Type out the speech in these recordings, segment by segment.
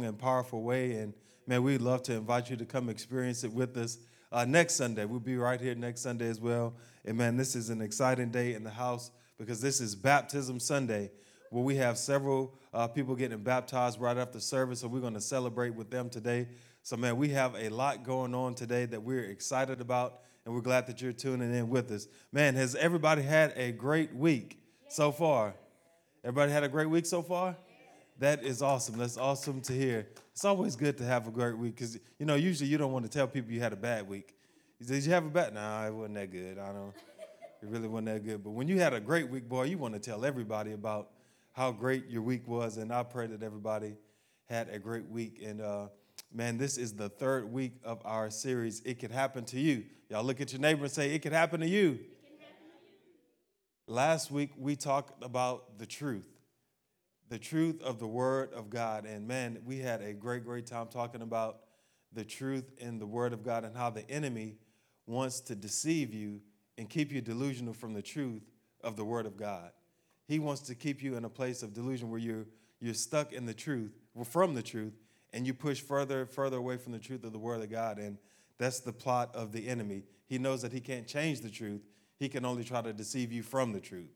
and powerful way. And man, we'd love to invite you to come experience it with us uh, next Sunday. We'll be right here next Sunday as well. And man, this is an exciting day in the house because this is Baptism Sunday, where we have several uh, people getting baptized right after service. So we're going to celebrate with them today. So, man, we have a lot going on today that we're excited about, and we're glad that you're tuning in with us. Man, has everybody had a great week so far? Everybody had a great week so far? That is awesome. That's awesome to hear. It's always good to have a great week because, you know, usually you don't want to tell people you had a bad week. Did you have a bad? Nah, it wasn't that good. I don't. It really wasn't that good. But when you had a great week, boy, you want to tell everybody about how great your week was. And I pray that everybody had a great week. And uh, man, this is the third week of our series. It could happen to you. Y'all look at your neighbor and say, "It could happen to you." Happen to you. Last week we talked about the truth the truth of the Word of God. And man, we had a great, great time talking about the truth in the Word of God and how the enemy wants to deceive you and keep you delusional from the truth of the Word of God. He wants to keep you in a place of delusion where you're, you're stuck in the truth, well, from the truth, and you push further and further away from the truth of the Word of God. And that's the plot of the enemy. He knows that he can't change the truth, he can only try to deceive you from the truth.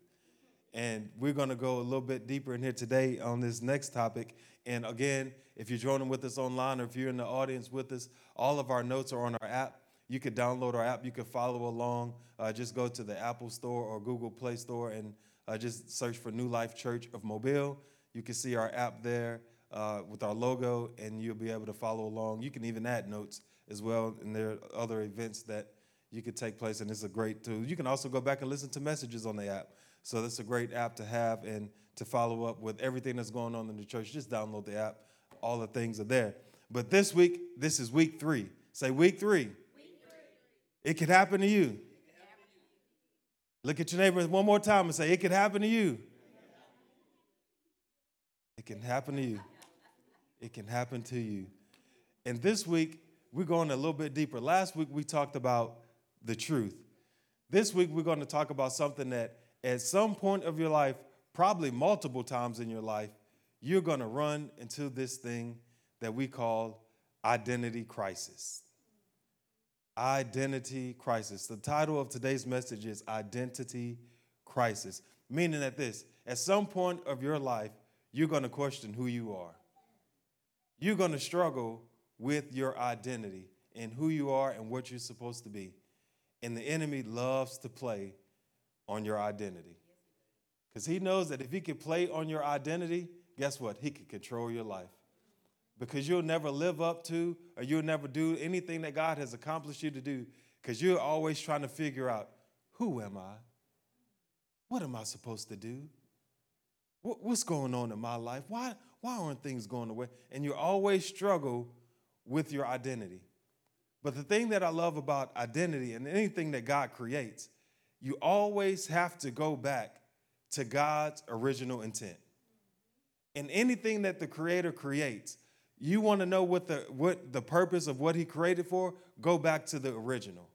And we're going to go a little bit deeper in here today on this next topic. And again, if you're joining with us online or if you're in the audience with us, all of our notes are on our app. You could download our app. You could follow along. Uh, just go to the Apple Store or Google Play Store and uh, just search for New Life Church of Mobile. You can see our app there uh, with our logo, and you'll be able to follow along. You can even add notes as well, and there are other events that you could take place, and it's a great tool. You can also go back and listen to messages on the app. So that's a great app to have and to follow up with everything that's going on in the church. Just download the app. All the things are there. But this week, this is week three. Say week three. Week three. It could happen to you. Look at your neighbor one more time and say, It could happen to you. It can happen to you. It can happen to you. And this week, we're going a little bit deeper. Last week, we talked about the truth. This week, we're going to talk about something that at some point of your life, probably multiple times in your life, you're going to run into this thing that we call identity crisis. Identity crisis. The title of today's message is Identity Crisis, meaning that this, at some point of your life, you're going to question who you are. You're going to struggle with your identity and who you are and what you're supposed to be. And the enemy loves to play on your identity. Because he knows that if he could play on your identity, guess what? He could control your life. Because you'll never live up to or you'll never do anything that God has accomplished you to do because you're always trying to figure out who am I? What am I supposed to do? What's going on in my life? Why, why aren't things going away? And you always struggle with your identity. But the thing that I love about identity and anything that God creates you always have to go back to God's original intent. In anything that the creator creates, you want to know what the what the purpose of what he created for, go back to the original.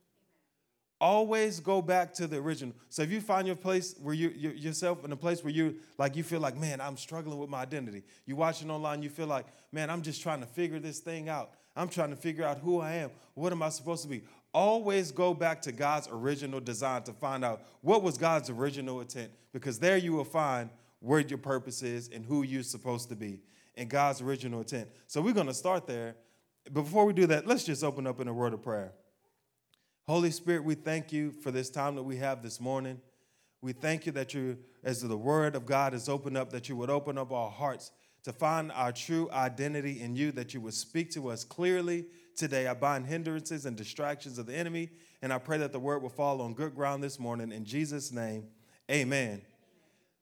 Always go back to the original. So if you find your place where you, you yourself in a place where you like you feel like, man, I'm struggling with my identity. You watching online, you feel like, man, I'm just trying to figure this thing out. I'm trying to figure out who I am. What am I supposed to be? always go back to God's original design to find out what was God's original intent, because there you will find where your purpose is and who you're supposed to be and God's original intent. So we're going to start there. Before we do that, let's just open up in a word of prayer. Holy Spirit, we thank you for this time that we have this morning. We thank you that you, as the word of God is opened up, that you would open up our hearts to find our true identity in you, that you would speak to us clearly today. I bind hindrances and distractions of the enemy, and I pray that the word will fall on good ground this morning. In Jesus' name, amen.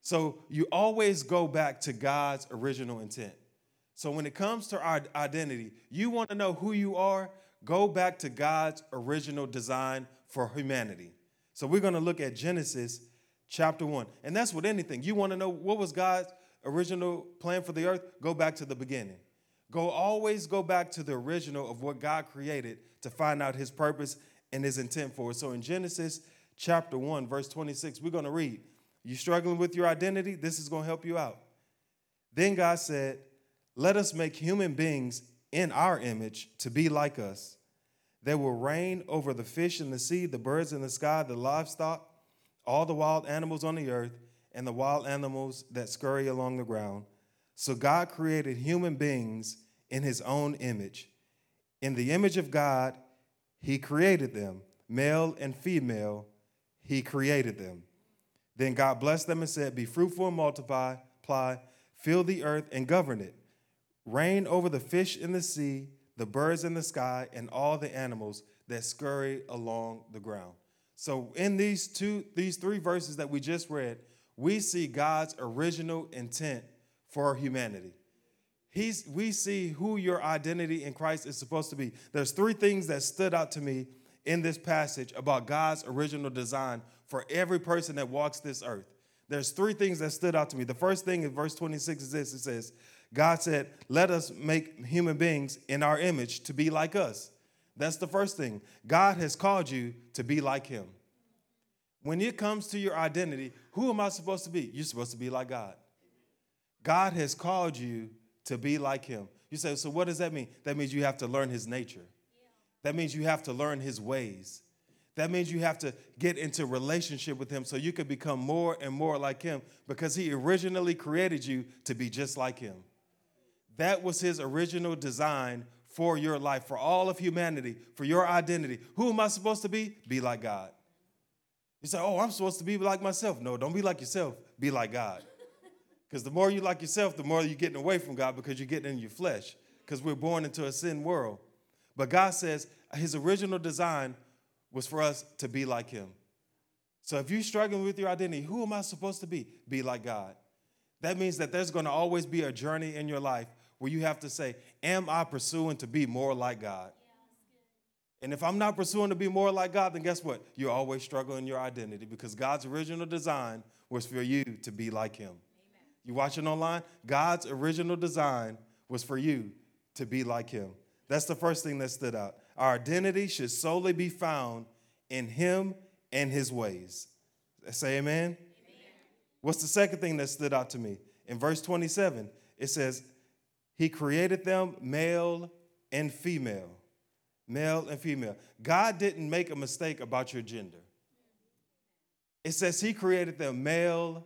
So you always go back to God's original intent. So when it comes to our identity, you want to know who you are, go back to God's original design for humanity. So we're going to look at Genesis chapter 1. And that's with anything. You want to know what was God's original plan for the earth? Go back to the beginning. Go always go back to the original of what God created to find out his purpose and his intent for it. So in Genesis chapter 1, verse 26, we're going to read. You struggling with your identity? This is going to help you out. Then God said, let us make human beings in our image to be like us. They will reign over the fish in the sea, the birds in the sky, the livestock, all the wild animals on the earth, and the wild animals that scurry along the ground. So God created human beings in his own image. In the image of God, he created them, male and female, he created them. Then God blessed them and said, Be fruitful and multiply, fill the earth and govern it. Reign over the fish in the sea, the birds in the sky, and all the animals that scurry along the ground. So in these two, these three verses that we just read, we see God's original intent for humanity. He's, we see who your identity in Christ is supposed to be. There's three things that stood out to me in this passage about God's original design for every person that walks this earth. There's three things that stood out to me. The first thing in verse 26 is this it says, God said, Let us make human beings in our image to be like us. That's the first thing. God has called you to be like Him. When it comes to your identity, who am I supposed to be? You're supposed to be like God. God has called you to be like Him. You say, so what does that mean? That means you have to learn His nature. That means you have to learn His ways. That means you have to get into relationship with Him so you can become more and more like Him because He originally created you to be just like Him. That was His original design for your life, for all of humanity, for your identity. Who am I supposed to be? Be like God. You say, Oh, I'm supposed to be like myself. No, don't be like yourself. Be like God. Because the more you like yourself, the more you're getting away from God because you're getting in your flesh. Because we're born into a sin world. But God says his original design was for us to be like him. So if you're struggling with your identity, who am I supposed to be? Be like God. That means that there's going to always be a journey in your life where you have to say, Am I pursuing to be more like God? And if I'm not pursuing to be more like God, then guess what? You're always struggling your identity because God's original design was for you to be like Him. Amen. You watching online? God's original design was for you to be like Him. That's the first thing that stood out. Our identity should solely be found in Him and His ways. Say amen. amen. What's the second thing that stood out to me? In verse 27, it says, He created them male and female male and female. God didn't make a mistake about your gender. It says He created them male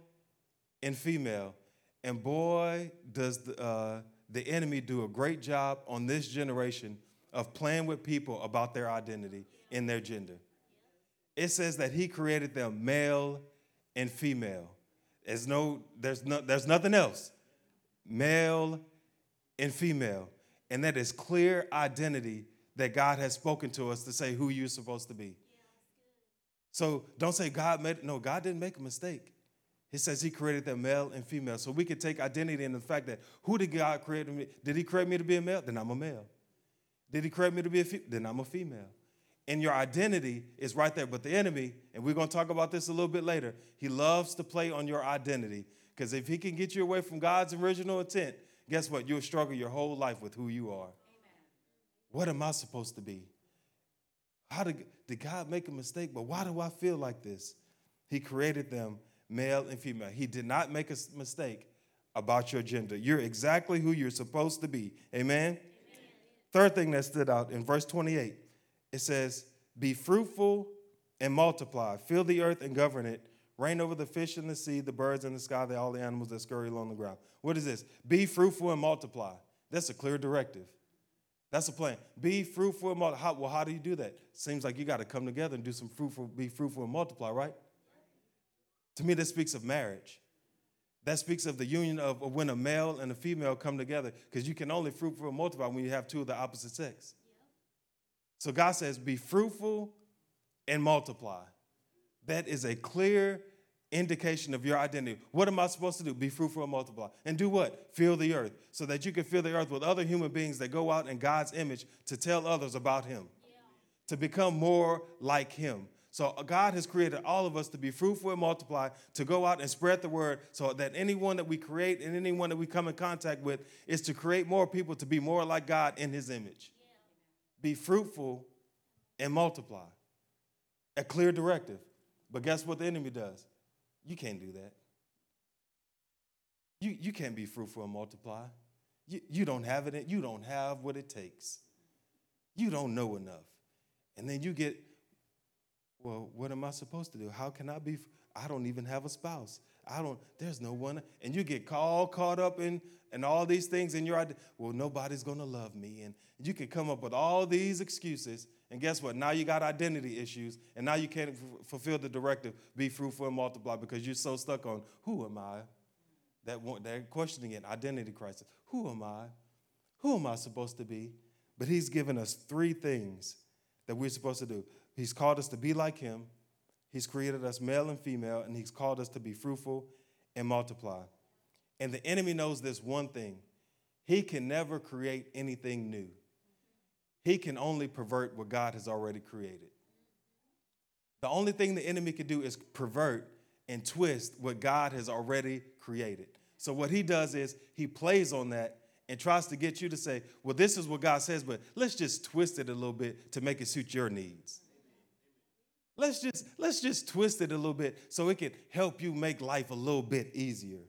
and female. And boy, does the, uh, the enemy do a great job on this generation of playing with people about their identity in their gender. It says that He created them male and female. There's, no, there's, no, there's nothing else. Male and female. And that is clear identity that God has spoken to us to say who you're supposed to be. So don't say God made no, God didn't make a mistake. He says he created them male and female. So we can take identity in the fact that who did God create me? Did he create me to be a male? Then I'm a male. Did he create me to be a female? Then I'm a female. And your identity is right there. But the enemy, and we're going to talk about this a little bit later, he loves to play on your identity. Because if he can get you away from God's original intent, guess what? You'll struggle your whole life with who you are. What am I supposed to be? How did, did God make a mistake? But why do I feel like this? He created them male and female. He did not make a mistake about your gender. You're exactly who you're supposed to be. Amen? Amen? Third thing that stood out in verse 28, it says, Be fruitful and multiply, fill the earth and govern it, reign over the fish in the sea, the birds in the sky, all the animals that scurry along the ground. What is this? Be fruitful and multiply. That's a clear directive. That's the plan. Be fruitful and multiply. How, well, how do you do that? Seems like you got to come together and do some fruitful, be fruitful and multiply, right? To me, that speaks of marriage. That speaks of the union of, of when a male and a female come together, because you can only fruitful and multiply when you have two of the opposite sex. So God says, be fruitful and multiply. That is a clear indication of your identity. What am I supposed to do? Be fruitful and multiply. And do what? Fill the earth so that you can fill the earth with other human beings that go out in God's image to tell others about Him, to become more like Him. So uh, God has created all of us to be fruitful and multiply, to go out and spread the word so that anyone that we create and anyone that we come in contact with is to create more people to be more like God in His image. Be fruitful and multiply. A clear directive. But guess what the enemy does? You can't do that. You, you can't be fruitful and multiply. You, you don't have it, you don't have what it takes. You don't know enough. And then you get, well, what am I supposed to do? How can I be? I don't even have a spouse. I don't, there's no one. And you get all caught up in and all these things in your idea. Well, nobody's gonna love me. And you can come up with all these excuses. And guess what? Now you got identity issues, and now you can't f- fulfill the directive, be fruitful and multiply, because you're so stuck on who am I? That one, that questioning it, identity crisis. Who am I? Who am I supposed to be? But he's given us three things that we're supposed to do. He's called us to be like him. He's created us male and female, and he's called us to be fruitful and multiply. And the enemy knows this one thing he can never create anything new, he can only pervert what God has already created. The only thing the enemy can do is pervert and twist what God has already created. So, what he does is he plays on that and tries to get you to say, well, this is what God says, but let's just twist it a little bit to make it suit your needs. Let's just, let's just twist it a little bit so it can help you make life a little bit easier.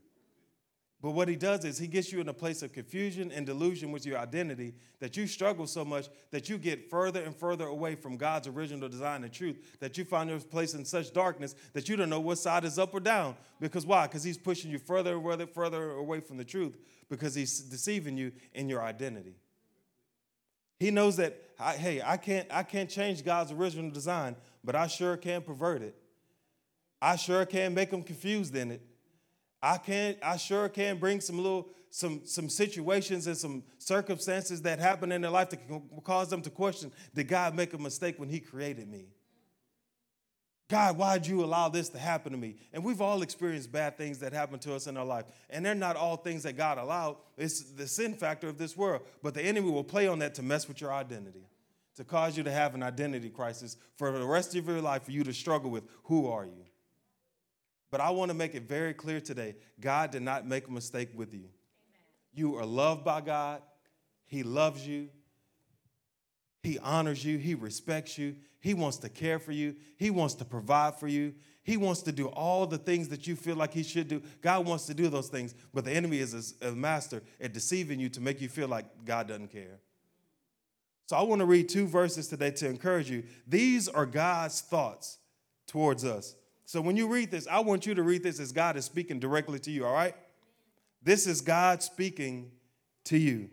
But what he does is he gets you in a place of confusion and delusion with your identity that you struggle so much that you get further and further away from God's original design and truth, that you find your place in such darkness that you don't know what side is up or down. Because why? Because he's pushing you further and further, further away from the truth because he's deceiving you in your identity. He knows that, hey, I can't, I can't change God's original design, but I sure can pervert it. I sure can make them confused in it. I can I sure can bring some little some some situations and some circumstances that happen in their life that can cause them to question, did God make a mistake when he created me? God, why'd you allow this to happen to me? And we've all experienced bad things that happen to us in our life. And they're not all things that God allowed. It's the sin factor of this world. But the enemy will play on that to mess with your identity, to cause you to have an identity crisis for the rest of your life, for you to struggle with who are you? But I want to make it very clear today God did not make a mistake with you. Amen. You are loved by God, He loves you, He honors you, He respects you, He wants to care for you, He wants to provide for you. He wants to do all the things that you feel like he should do. God wants to do those things, but the enemy is a, master at deceiving you to make you feel like God doesn't care. So I want to read two verses today to encourage you. These are God's thoughts towards us. So when you read this, I want you to read this as God is speaking directly to you, all right? This is God speaking to you.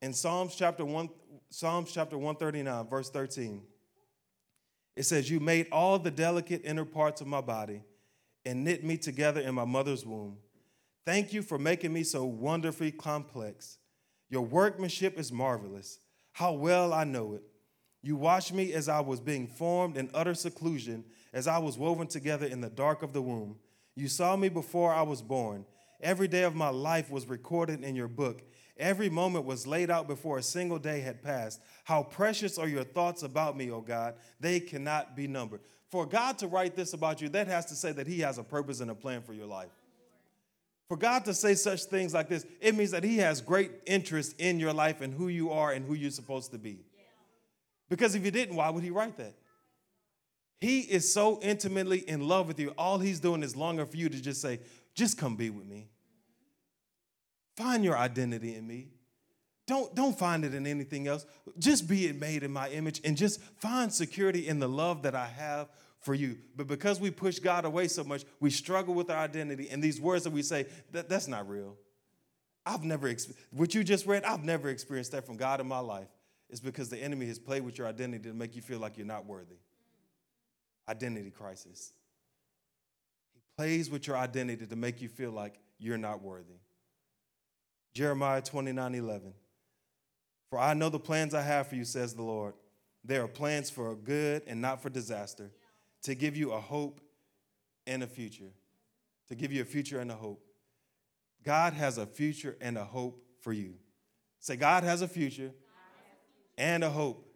In Psalms chapter 1 Psalms chapter 139 verse 13. It says, "You made all the delicate inner parts of my body and knit me together in my mother's womb. Thank you for making me so wonderfully complex. Your workmanship is marvelous. How well I know it. You watched me as I was being formed in utter seclusion as I was woven together in the dark of the womb. You saw me before I was born. Every day of my life was recorded in your book. Every moment was laid out before a single day had passed. How precious are your thoughts about me, O God? They cannot be numbered. For God to write this about you, that has to say that He has a purpose and a plan for your life. For God to say such things like this, it means that He has great interest in your life and who you are and who you're supposed to be. Because if He didn't, why would He write that? He is so intimately in love with you. All he's doing is longing for you to just say, just come be with me. Find your identity in me. Don't, don't find it in anything else. Just be it made in my image and just find security in the love that I have for you. But because we push God away so much, we struggle with our identity. And these words that we say, that, that's not real. I've never, what you just read, I've never experienced that from God in my life. It's because the enemy has played with your identity to make you feel like you're not worthy identity crisis. He plays with your identity to make you feel like you're not worthy. Jeremiah 29 11. For I know the plans I have for you, says the Lord. They are plans for good and not for disaster, to give you a hope and a future. To give you a future and a hope. God has a future and a hope for you. Say, God has a future and a hope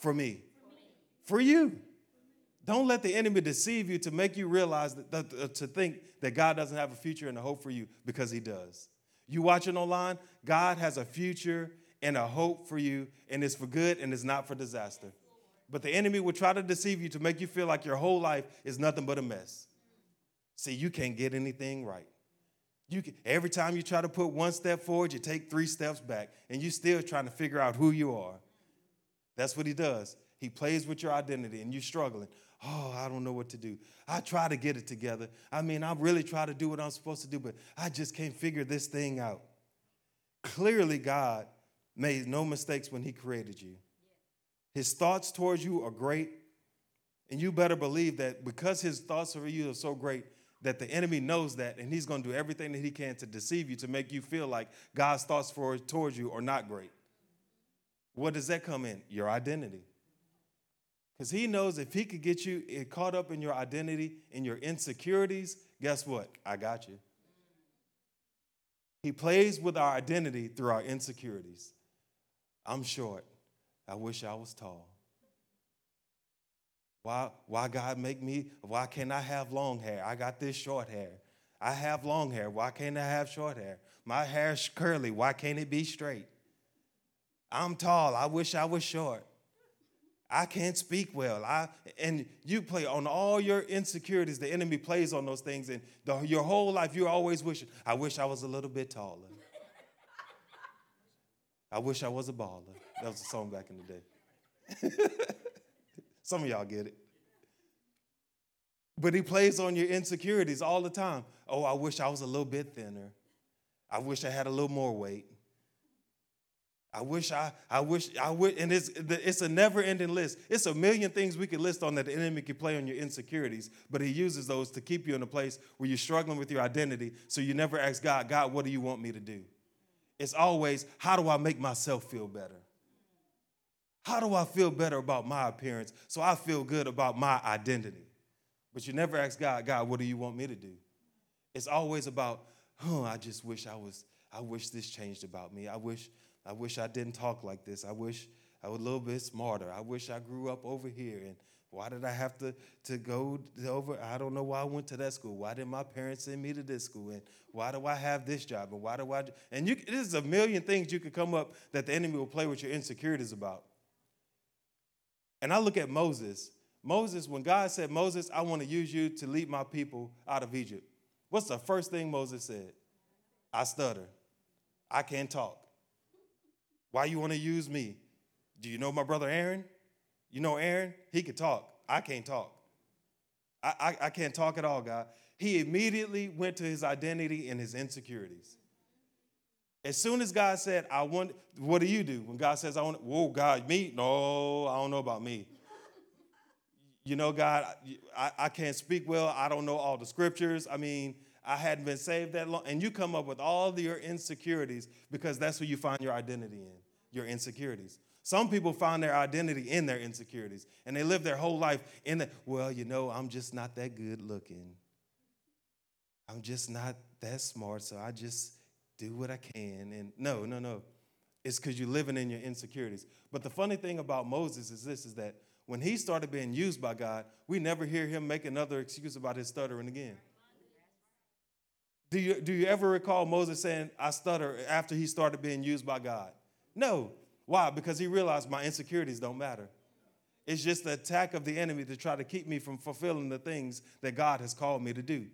for me. For you. Don't let the enemy deceive you to make you realize that, that uh, to think that God doesn't have a future and a hope for you because he does. You watching online, God has a future and a hope for you, and it's for good and it's not for disaster. But the enemy will try to deceive you to make you feel like your whole life is nothing but a mess. See, you can't get anything right. You can, every time you try to put one step forward, you take three steps back, and you're still trying to figure out who you are. That's what he does. He plays with your identity, and you're struggling. Oh, I don't know what to do. I try to get it together. I mean, I really try to do what I'm supposed to do, but I just can't figure this thing out. Clearly, God made no mistakes when He created you. His thoughts towards you are great, and you better believe that because His thoughts for you are so great, that the enemy knows that, and he's going to do everything that he can to deceive you to make you feel like God's thoughts for towards you are not great. What does that come in? Your identity. Because he knows if he could get you eh, caught up in your identity, in your insecurities, guess what? I got you. He plays with our identity through our insecurities. I'm short. I wish I was tall. Why, why God make me, why can't I have long hair? I got this short hair. I have long hair. Why can't I have short hair? My hair's curly. Why can't it be straight? I'm tall. I wish I was short. I can't speak well. I and you play on all your insecurities. The enemy plays on those things, and the, your whole life you're always wishing. I wish I was a little bit taller. I wish I was a baller. That was a song back in the day. Some of y'all get it. But he plays on your insecurities all the time. Oh, I wish I was a little bit thinner. I wish I had a little more weight. I wish I, I wish, I wish, and it's, it's a never ending list. It's a million things we could list on that the enemy can play on your insecurities, but he uses those to keep you in a place where you're struggling with your identity. So you never ask God, God, what do you want me to do? It's always, how do I make myself feel better? How do I feel better about my appearance so I feel good about my identity? But you never ask God, God, what do you want me to do? It's always about, oh, I just wish I was, I wish this changed about me. I wish I wish I didn't talk like this. I wish I was a little bit smarter. I wish I grew up over here. And why did I have to, to go over? I don't know why I went to that school. Why did my parents send me to this school? And why do I have this job? And why do I? And you, there's a million things you could come up that the enemy will play with your insecurities about. And I look at Moses. Moses, when God said, Moses, I want to use you to lead my people out of Egypt, what's the first thing Moses said? I stutter. I can't talk. Why you want to use me? Do you know my brother Aaron? You know Aaron? He can talk. I can't talk. I, I, I can't talk at all, God. He immediately went to his identity and his insecurities. As soon as God said, I want, what do you do? When God says, I want, whoa, God, me? No, I don't know about me. You know, God, I, I can't speak well. I don't know all the scriptures. I mean, I hadn't been saved that long. And you come up with all your insecurities because that's who you find your identity in, your insecurities. Some people find their identity in their insecurities and they live their whole life in that, well, you know, I'm just not that good looking. I'm just not that smart, so I just do what I can. And no, no, no. It's because you're living in your insecurities. But the funny thing about Moses is this is that when he started being used by God, we never hear him make another excuse about his stuttering again. Do you, do you ever recall Moses saying, I stutter after he started being used by God? No. Why? Because he realized my insecurities don't matter. It's just the attack of the enemy to try to keep me from fulfilling the things that God has called me to do.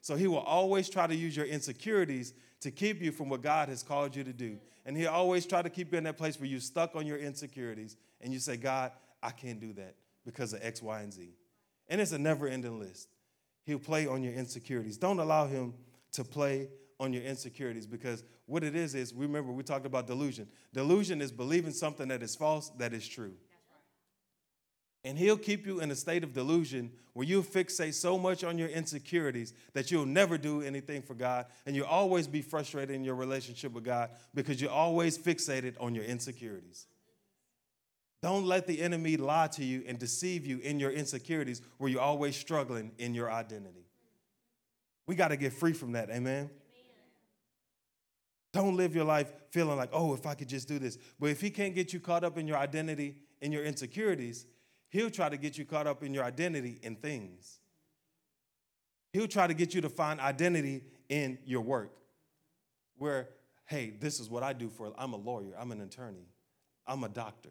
So he will always try to use your insecurities to keep you from what God has called you to do. And he'll always try to keep you in that place where you're stuck on your insecurities and you say, God, I can't do that because of X, Y, and Z. And it's a never ending list. He'll play on your insecurities. Don't allow him to play on your insecurities because what it is is remember we talked about delusion. Delusion is believing something that is false that is true. And he'll keep you in a state of delusion where you fixate so much on your insecurities that you'll never do anything for God and you'll always be frustrated in your relationship with God because you're always fixated on your insecurities. Don't let the enemy lie to you and deceive you in your insecurities where you're always struggling in your identity. We got to get free from that. Amen? Amen? Don't live your life feeling like, oh, if I could just do this. But if he can't get you caught up in your identity and your insecurities, he'll try to get you caught up in your identity in things. He'll try to get you to find identity in your work. Where, hey, this is what I do for I'm a lawyer, I'm an attorney, I'm a doctor.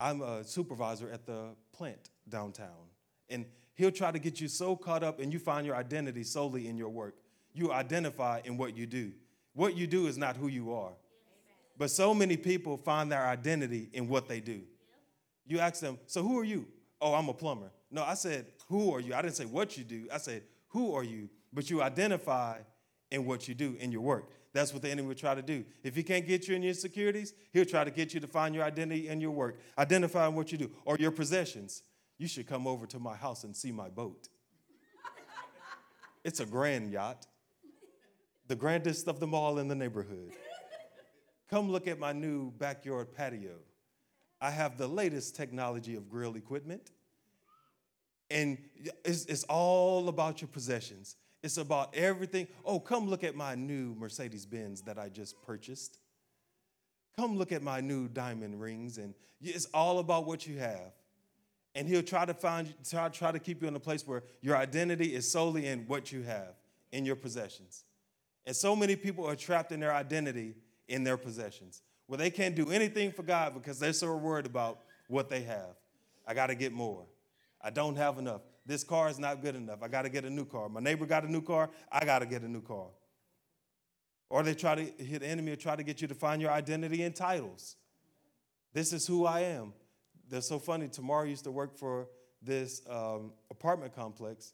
I'm a supervisor at the plant downtown. And He'll try to get you so caught up and you find your identity solely in your work. You identify in what you do. What you do is not who you are. But so many people find their identity in what they do. You ask them, So who are you? Oh, I'm a plumber. No, I said, Who are you? I didn't say what you do. I said, Who are you? But you identify in what you do in your work. That's what the enemy will try to do. If he can't get you in your securities, he'll try to get you to find your identity in your work. Identify in what you do or your possessions. You should come over to my house and see my boat. it's a grand yacht, the grandest of them all in the neighborhood. Come look at my new backyard patio. I have the latest technology of grill equipment. And it's, it's all about your possessions. It's about everything. Oh, come look at my new Mercedes Benz that I just purchased. Come look at my new diamond rings. And it's all about what you have. And he'll try to find try, try to keep you in a place where your identity is solely in what you have, in your possessions. And so many people are trapped in their identity in their possessions, where they can't do anything for God because they're so worried about what they have. I got to get more. I don't have enough. This car is not good enough. I got to get a new car. My neighbor got a new car. I got to get a new car. Or they try to hit the enemy or try to get you to find your identity in titles. This is who I am. They're so funny. Tamara used to work for this um, apartment complex,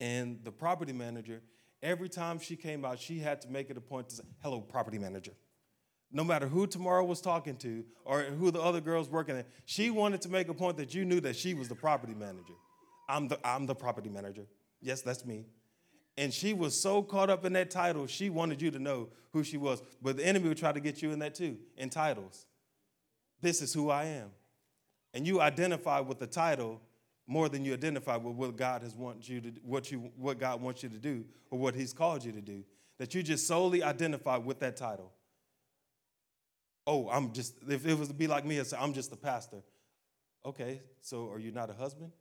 and the property manager, every time she came out, she had to make it a point to say, Hello, property manager no matter who Tamara was talking to or who the other girls working at, she wanted to make a point that you knew that she was the property manager. I'm the, I'm the property manager. Yes, that's me. And she was so caught up in that title, she wanted you to know who she was. But the enemy would try to get you in that too, in titles. This is who I am. And you identify with the title more than you identify with what God has want you to what you what God wants you to do or what He's called you to do. That you just solely identify with that title. Oh, I'm just if it was to be like me, say, I'm just a pastor. Okay, so are you not a husband?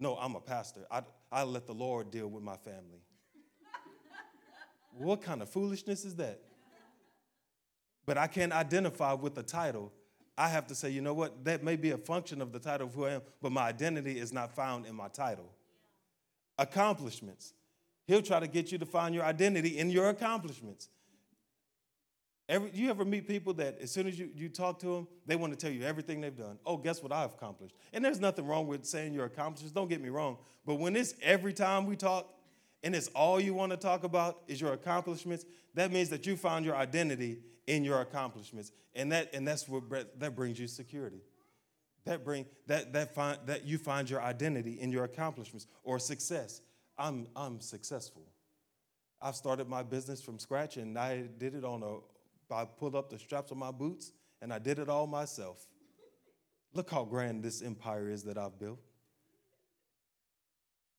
No, I'm a pastor. I, I let the Lord deal with my family. what kind of foolishness is that? But I can't identify with the title. I have to say, you know what? That may be a function of the title of who I am, but my identity is not found in my title. Accomplishments. He'll try to get you to find your identity in your accomplishments. Every, you ever meet people that as soon as you, you talk to them, they want to tell you everything they've done? Oh, guess what I've accomplished? And there's nothing wrong with saying your accomplishments, don't get me wrong. But when it's every time we talk and it's all you want to talk about is your accomplishments, that means that you found your identity in your accomplishments. And, that, and that's what that brings you security. That, bring, that, that, find, that you find your identity in your accomplishments or success. I'm, I'm successful. I've started my business from scratch and I did it on a I pulled up the straps of my boots and I did it all myself. Look how grand this empire is that I've built.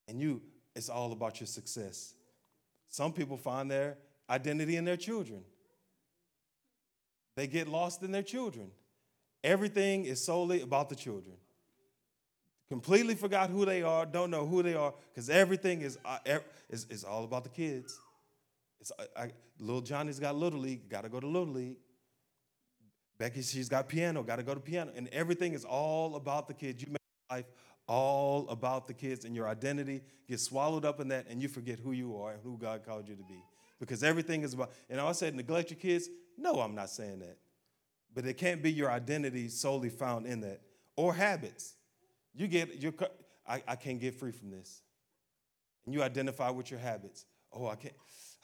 And you, it's all about your success. Some people find their identity in their children, they get lost in their children. Everything is solely about the children. Completely forgot who they are, don't know who they are, because everything is, uh, is, is all about the kids. It's, I, little Johnny's got Little League, got to go to Little League. Becky, she's got piano, got to go to piano. And everything is all about the kids. You make life all about the kids, and your identity gets swallowed up in that, and you forget who you are and who God called you to be. Because everything is about, and I said, neglect your kids. No, I'm not saying that. But it can't be your identity solely found in that. Or habits. You get, your, I, I can't get free from this. And you identify with your habits. Oh, I can't.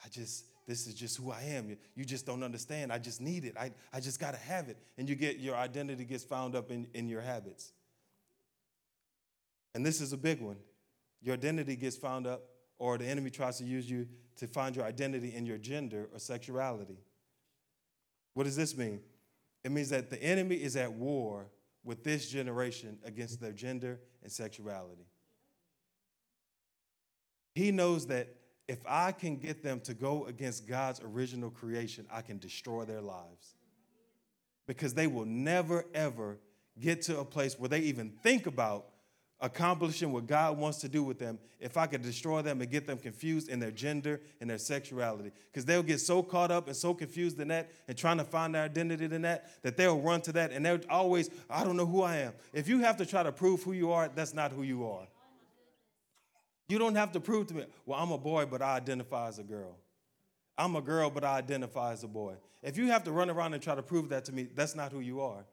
I just, this is just who I am. You just don't understand. I just need it. I, I just got to have it. And you get your identity gets found up in, in your habits. And this is a big one. Your identity gets found up, or the enemy tries to use you to find your identity in your gender or sexuality. What does this mean? It means that the enemy is at war with this generation against their gender and sexuality. He knows that if I can get them to go against God's original creation, I can destroy their lives. Because they will never, ever get to a place where they even think about accomplishing what God wants to do with them if I could destroy them and get them confused in their gender and their sexuality. Because they'll get so caught up and so confused in that and trying to find their identity in that that they'll run to that and they're always, I don't know who I am. If you have to try to prove who you are, that's not who you are. You don't have to prove to me, well, I'm a boy, but I identify as a girl. I'm a girl, but I identify as a boy. If you have to run around and try to prove that to me, that's not who you are.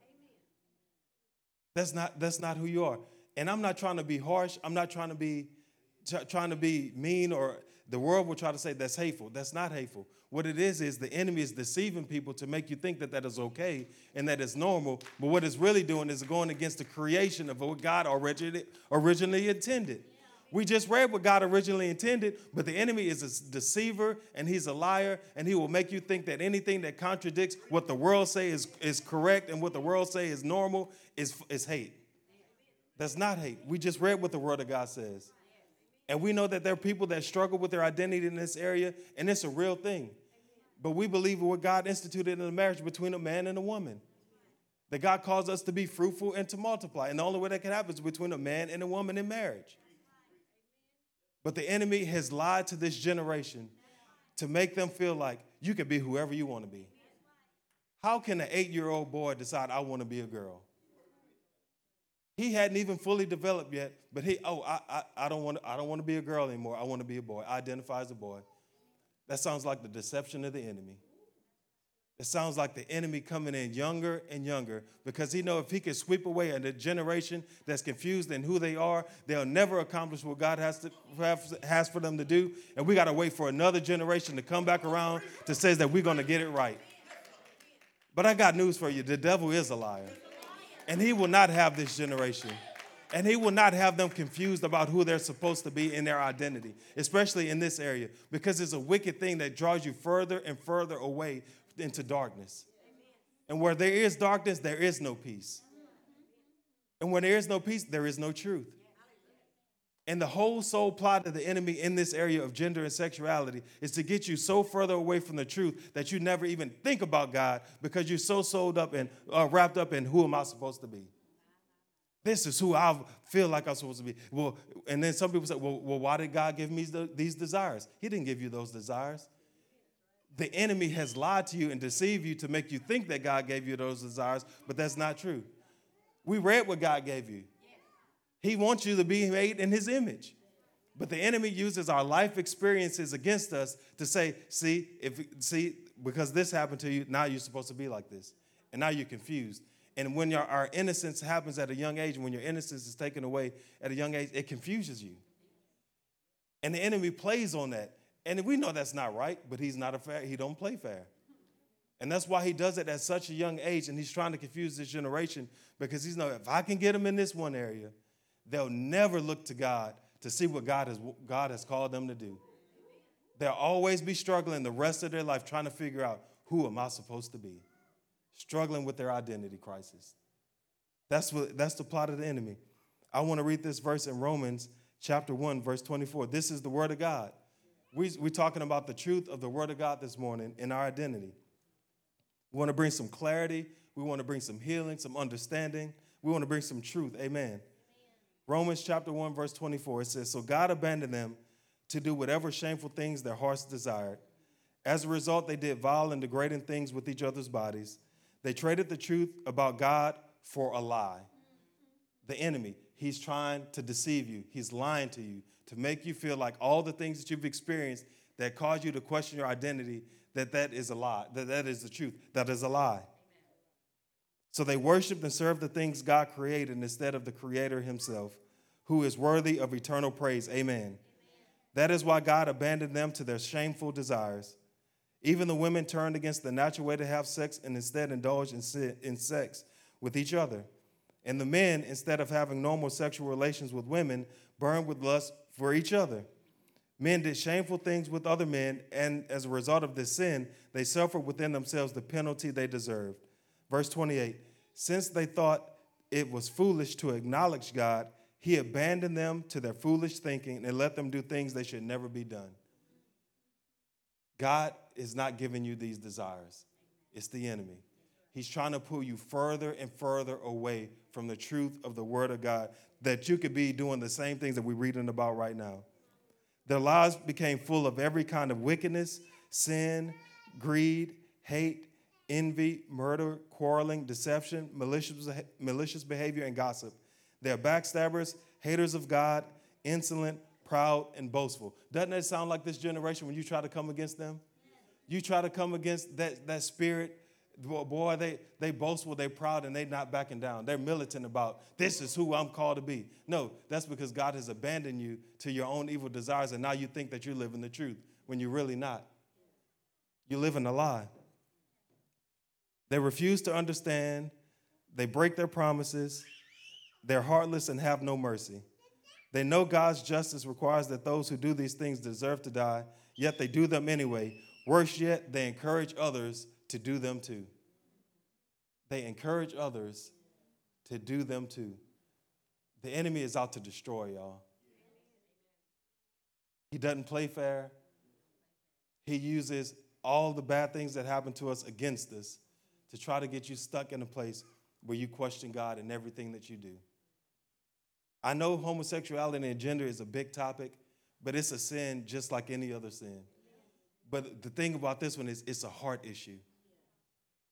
That's not, that's not who you are. And I'm not trying to be harsh. I'm not trying to be trying to be mean or the world will try to say that's hateful. That's not hateful. What it is is the enemy is deceiving people to make you think that that is okay and that it's normal. But what it's really doing is going against the creation of what God originally, originally intended. We just read what God originally intended, but the enemy is a deceiver and he's a liar, and he will make you think that anything that contradicts what the world say is, is correct and what the world say is normal is, is hate. That's not hate. We just read what the word of God says. And we know that there are people that struggle with their identity in this area, and it's a real thing. But we believe what God instituted in the marriage between a man and a woman. That God calls us to be fruitful and to multiply. And the only way that can happen is between a man and a woman in marriage. But the enemy has lied to this generation to make them feel like you can be whoever you want to be. How can an eight year old boy decide, I want to be a girl? He hadn't even fully developed yet, but he, oh, I, I, I don't want to, I don't want to be a girl anymore. I want to be a boy. I identify as a boy. That sounds like the deception of the enemy. It sounds like the enemy coming in younger and younger because he know if he can sweep away a generation that's confused in who they are, they'll never accomplish what God has to has for them to do. And we got to wait for another generation to come back around to say that we're going to get it right. But I got news for you: the devil is a liar. And he will not have this generation. And he will not have them confused about who they're supposed to be in their identity, especially in this area, because it's a wicked thing that draws you further and further away into darkness. And where there is darkness, there is no peace. And where there is no peace, there is no truth. And the whole sole plot of the enemy in this area of gender and sexuality is to get you so further away from the truth that you never even think about God because you're so sold up and uh, wrapped up in who am I supposed to be? This is who I feel like I'm supposed to be. Well, and then some people say, well, well why did God give me the, these desires? He didn't give you those desires. The enemy has lied to you and deceived you to make you think that God gave you those desires, but that's not true. We read what God gave you. He wants you to be made in his image. But the enemy uses our life experiences against us to say, see, if see, because this happened to you, now you're supposed to be like this. And now you're confused. And when your, our innocence happens at a young age, when your innocence is taken away at a young age, it confuses you. And the enemy plays on that. And we know that's not right, but he's not a fair, he don't play fair. And that's why he does it at such a young age, and he's trying to confuse this generation because he's know if I can get him in this one area, they'll never look to God to see what God has, God has called them to do. They'll always be struggling the rest of their life trying to figure out who am I supposed to be? Struggling with their identity crisis. That's, what, that's the plot of the enemy. I want to read this verse in Romans chapter 1, verse 24. This is the word of God. We, we're talking about the truth of the word of God this morning in our identity. We want to bring some clarity. We want to bring some healing, some understanding. We want to bring some truth. Amen. Romans chapter 1, verse 24, it says, So God abandoned them to do whatever shameful things their hearts desired. As a result, they did vile and degrading things with each other's bodies. They traded the truth about God for a lie. The enemy, he's trying to deceive you, he's lying to you to make you feel like all the things that you've experienced that cause you to question your identity, that that is a lie, that that is the truth, that is a lie. So they worshiped and served the things God created instead of the Creator Himself, who is worthy of eternal praise. Amen. That is why God abandoned them to their shameful desires. Even the women turned against the natural way to have sex and instead indulged in, in sex with each other. And the men, instead of having normal sexual relations with women, burned with lust for each other. Men did shameful things with other men, and as a result of this sin, they suffered within themselves the penalty they deserved. Verse 28 Since they thought it was foolish to acknowledge God, he abandoned them to their foolish thinking and let them do things they should never be done. God is not giving you these desires, it's the enemy. He's trying to pull you further and further away from the truth of the Word of God that you could be doing the same things that we're reading about right now. Their lives became full of every kind of wickedness, sin, greed, hate, envy, murder, quarreling, deception, malicious, malicious behavior, and gossip. They are backstabbers, haters of God, insolent, proud, and boastful. Doesn't that sound like this generation when you try to come against them? You try to come against that, that spirit, boy, they, they boastful, they proud, and they not backing down. They're militant about this is who I'm called to be. No, that's because God has abandoned you to your own evil desires, and now you think that you're living the truth when you're really not. You're living a lie. They refuse to understand, they break their promises, they're heartless and have no mercy. They know God's justice requires that those who do these things deserve to die, yet they do them anyway. Worse yet, they encourage others to do them too. They encourage others to do them too. The enemy is out to destroy y'all. He doesn't play fair. He uses all the bad things that happen to us against us to try to get you stuck in a place where you question God in everything that you do. I know homosexuality and gender is a big topic, but it's a sin just like any other sin. But the thing about this one is it's a heart issue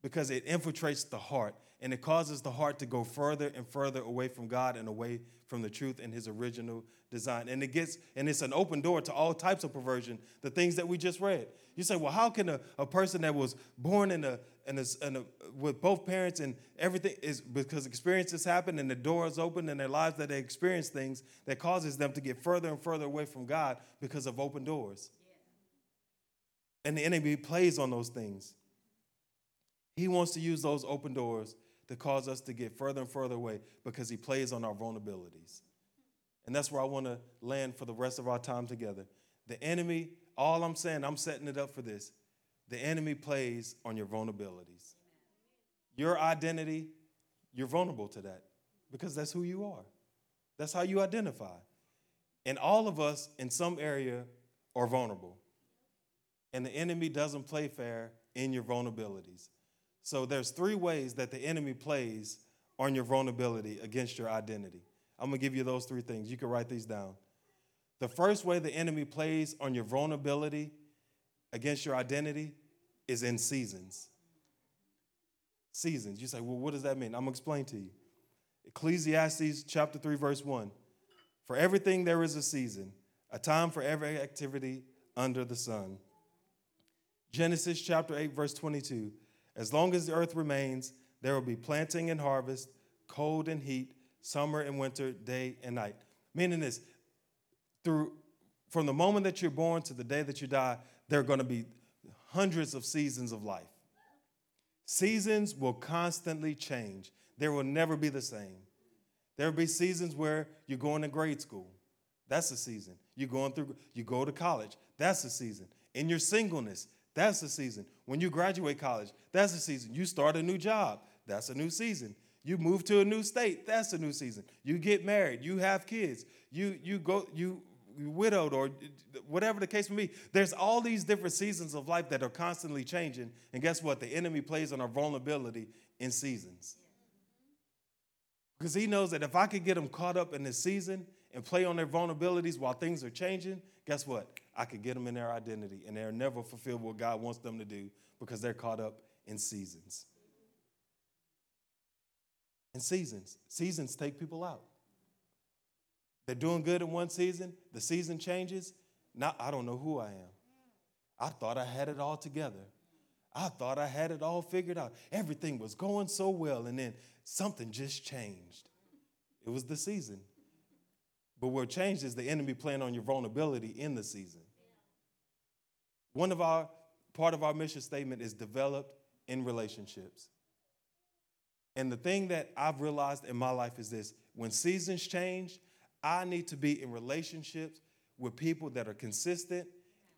because it infiltrates the heart and it causes the heart to go further and further away from God and away from the truth and his original design. And it gets and it's an open door to all types of perversion, the things that we just read. You say, well, how can a, a person that was born in a, in a, in a, with both parents and everything is because experiences happen and the door is open in their lives that they experience things that causes them to get further and further away from God because of open doors. And the enemy plays on those things. He wants to use those open doors to cause us to get further and further away because he plays on our vulnerabilities. And that's where I want to land for the rest of our time together. The enemy, all I'm saying, I'm setting it up for this. The enemy plays on your vulnerabilities. Your identity, you're vulnerable to that because that's who you are. That's how you identify. And all of us in some area are vulnerable. And the enemy doesn't play fair in your vulnerabilities. So there's three ways that the enemy plays on your vulnerability against your identity. I'm going to give you those three things. You can write these down. The first way the enemy plays on your vulnerability against your identity is in seasons. Seasons. You say, well, what does that mean? I'm going to explain to you. Ecclesiastes chapter 3, verse 1. For everything there is a season, a time for every activity under the sun. Genesis chapter 8, verse 22. As long as the earth remains, there will be planting and harvest, cold and heat, summer and winter, day and night. Meaning this, through from the moment that you're born to the day that you die, there are going to be hundreds of seasons of life. Seasons will constantly change. There will never be the same. There will be seasons where you're going to grade school. That's a season. You're going through, you go to college. That's a season. In your singleness, that's a season. When you graduate college, that's a season. You start a new job, that's a new season. You move to a new state, that's a new season. You get married, you have kids, you you go you widowed or whatever the case may be. There's all these different seasons of life that are constantly changing. And guess what? The enemy plays on our vulnerability in seasons. Because he knows that if I could get them caught up in this season and play on their vulnerabilities while things are changing, guess what? I could get them in their identity and they'll never fulfill what God wants them to do because they're caught up in seasons. In seasons, seasons take people out. They're doing good in one season, the season changes. Now I don't know who I am. I thought I had it all together. I thought I had it all figured out. Everything was going so well, and then something just changed. It was the season. But what changed is the enemy playing on your vulnerability in the season. One of our part of our mission statement is developed in relationships. And the thing that I've realized in my life is this when seasons change, I need to be in relationships with people that are consistent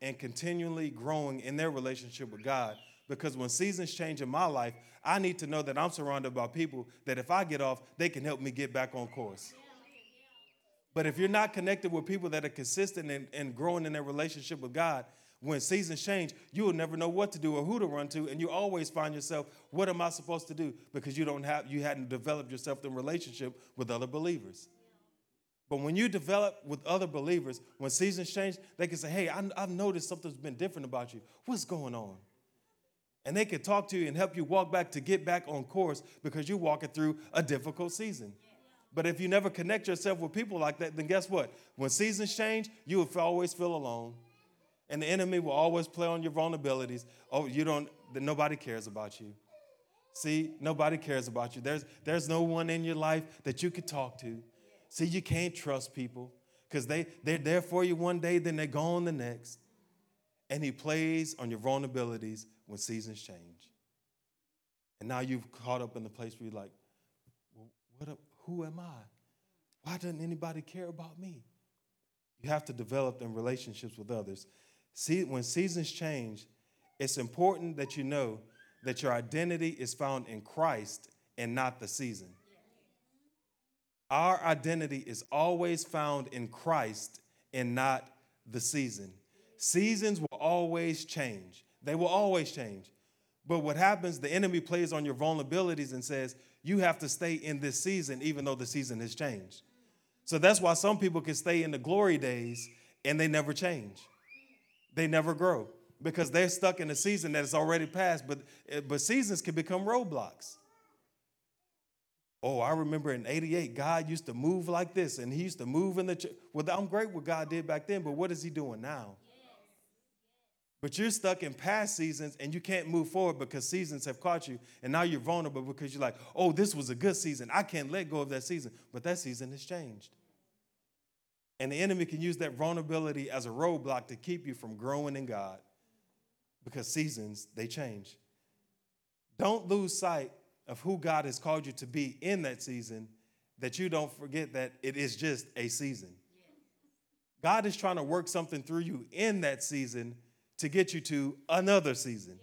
and continually growing in their relationship with God. Because when seasons change in my life, I need to know that I'm surrounded by people that if I get off, they can help me get back on course. But if you're not connected with people that are consistent and, and growing in their relationship with God, when seasons change, you will never know what to do or who to run to, and you always find yourself, what am I supposed to do? Because you don't have you hadn't developed yourself in relationship with other believers. But when you develop with other believers, when seasons change, they can say, Hey, I, have noticed something's been different about you. What's going on? And they can talk to you and help you walk back to get back on course because you're walking through a difficult season. But if you never connect yourself with people like that, then guess what? When seasons change, you will always feel alone. And the enemy will always play on your vulnerabilities. Oh, you don't, nobody cares about you. See, nobody cares about you. There's, there's no one in your life that you could talk to. See, you can't trust people because they, they're there for you one day, then they're gone the next. And he plays on your vulnerabilities when seasons change. And now you've caught up in the place where you're like, well, what, who am I? Why doesn't anybody care about me? You have to develop in relationships with others. See, when seasons change, it's important that you know that your identity is found in Christ and not the season. Our identity is always found in Christ and not the season. Seasons will always change, they will always change. But what happens, the enemy plays on your vulnerabilities and says, you have to stay in this season, even though the season has changed. So that's why some people can stay in the glory days and they never change. They never grow because they're stuck in a season that has already passed. But, eh, but seasons can become roadblocks. Oh, I remember in 88, God used to move like this, and He used to move in the church. Well, I'm great what God did back then, but what is He doing now? But you're stuck in past seasons and you can't move forward because seasons have caught you. And now you're vulnerable because you're like, oh, this was a good season. I can't let go of that season. But that season has changed. And the enemy can use that vulnerability as a roadblock to keep you from growing in God because seasons, they change. Don't lose sight of who God has called you to be in that season, that you don't forget that it is just a season. God is trying to work something through you in that season to get you to another season.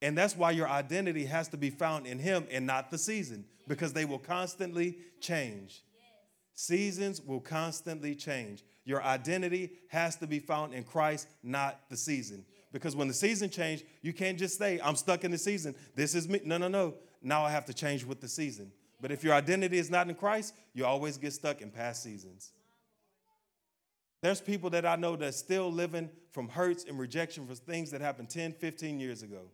And that's why your identity has to be found in Him and not the season, because they will constantly change. Seasons will constantly change. Your identity has to be found in Christ, not the season. Because when the season change, you can't just say, I'm stuck in the season. This is me. No, no, no. Now I have to change with the season. But if your identity is not in Christ, you always get stuck in past seasons. There's people that I know that's still living from hurts and rejection for things that happened 10, 15 years ago.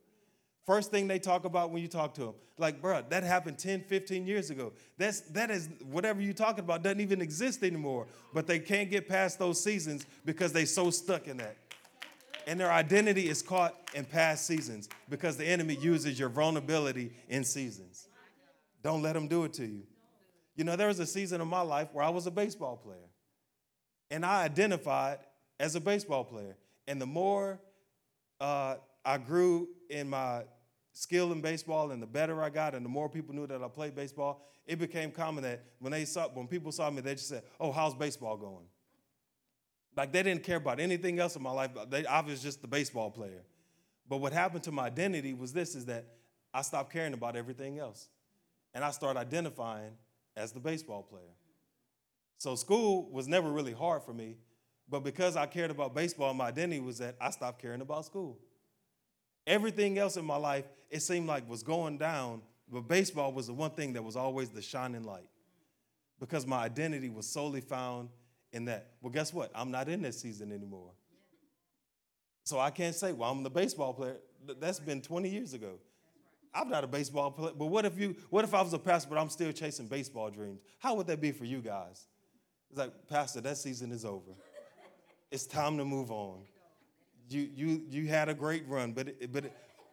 First thing they talk about when you talk to them, like, bro, that happened 10, 15 years ago. That's that is whatever you're talking about doesn't even exist anymore. But they can't get past those seasons because they so stuck in that. And their identity is caught in past seasons because the enemy uses your vulnerability in seasons. Don't let them do it to you. You know, there was a season of my life where I was a baseball player and I identified as a baseball player. And the more uh, I grew in my skill in baseball and the better I got and the more people knew that I played baseball, it became common that when they saw when people saw me, they just said, Oh, how's baseball going? Like they didn't care about anything else in my life. They, I was just the baseball player. But what happened to my identity was this is that I stopped caring about everything else. And I started identifying as the baseball player. So school was never really hard for me, but because I cared about baseball, my identity was that I stopped caring about school. Everything else in my life, it seemed like was going down, but baseball was the one thing that was always the shining light because my identity was solely found in that. Well, guess what? I'm not in this season anymore. So I can't say, well, I'm the baseball player. That's been 20 years ago. I'm not a baseball player, but what if you what if I was a pastor but I'm still chasing baseball dreams? How would that be for you guys? It's like, Pastor, that season is over. It's time to move on. You, you, you had a great run, but, but,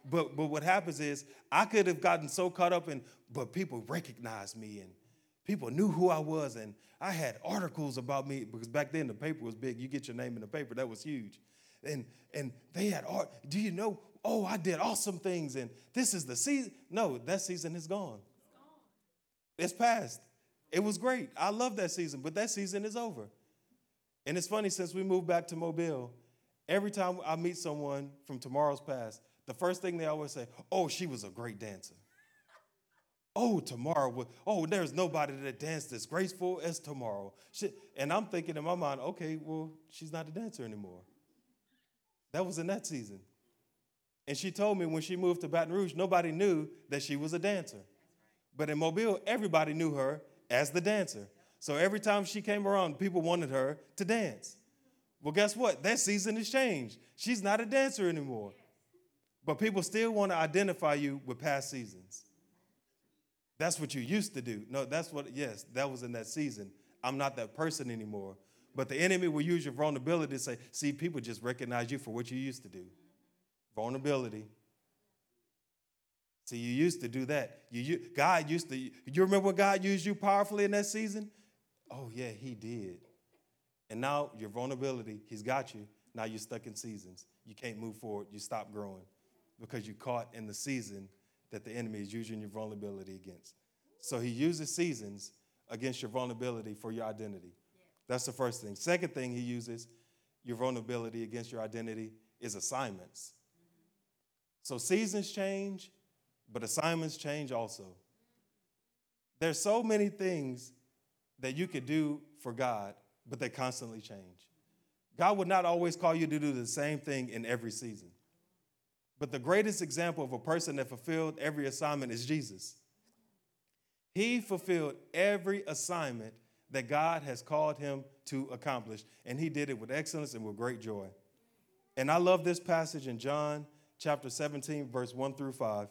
but, but what happens is I could have gotten so caught up in, but people recognized me and people knew who I was and I had articles about me because back then the paper was big. You get your name in the paper, that was huge. And, and they had art. Do you know? Oh, I did awesome things and this is the season. No, that season is gone. It's past. It was great. I love that season, but that season is over. And it's funny, since we moved back to Mobile, every time I meet someone from Tamara's past, the first thing they always say, oh, she was a great dancer. Oh, Tamara, oh, there's nobody that danced as graceful as Tamara. She, and I'm thinking in my mind, okay, well, she's not a dancer anymore. That was in that season. And she told me when she moved to Baton Rouge, nobody knew that she was a dancer. But in Mobile, everybody knew her as the dancer. So every time she came around, people wanted her to dance. Well, guess what? That season has changed. She's not a dancer anymore. But people still want to identify you with past seasons. That's what you used to do. No, that's what, yes, that was in that season. I'm not that person anymore. But the enemy will use your vulnerability to say, see, people just recognize you for what you used to do. Vulnerability. See, you used to do that. You, you, God used to, you remember when God used you powerfully in that season? Oh, yeah, He did. And now your vulnerability, He's got you. Now you're stuck in seasons. You can't move forward. You stop growing because you're caught in the season that the enemy is using your vulnerability against. So He uses seasons against your vulnerability for your identity. That's the first thing. Second thing He uses your vulnerability against your identity is assignments. So seasons change, but assignments change also. There's so many things that you could do for God, but they constantly change. God would not always call you to do the same thing in every season. But the greatest example of a person that fulfilled every assignment is Jesus. He fulfilled every assignment that God has called him to accomplish, and he did it with excellence and with great joy. And I love this passage in John chapter 17, verse 1 through 5.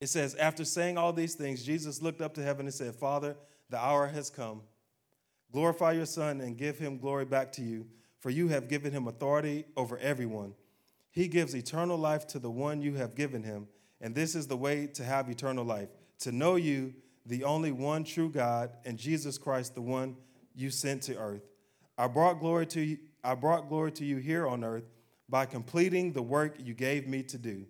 It says, After saying all these things, Jesus looked up to heaven and said, Father, the hour has come. Glorify your Son and give him glory back to you, for you have given him authority over everyone. He gives eternal life to the one you have given him, and this is the way to have eternal life to know you, the only one true God, and Jesus Christ, the one you sent to earth. I brought glory to you, I brought glory to you here on earth by completing the work you gave me to do.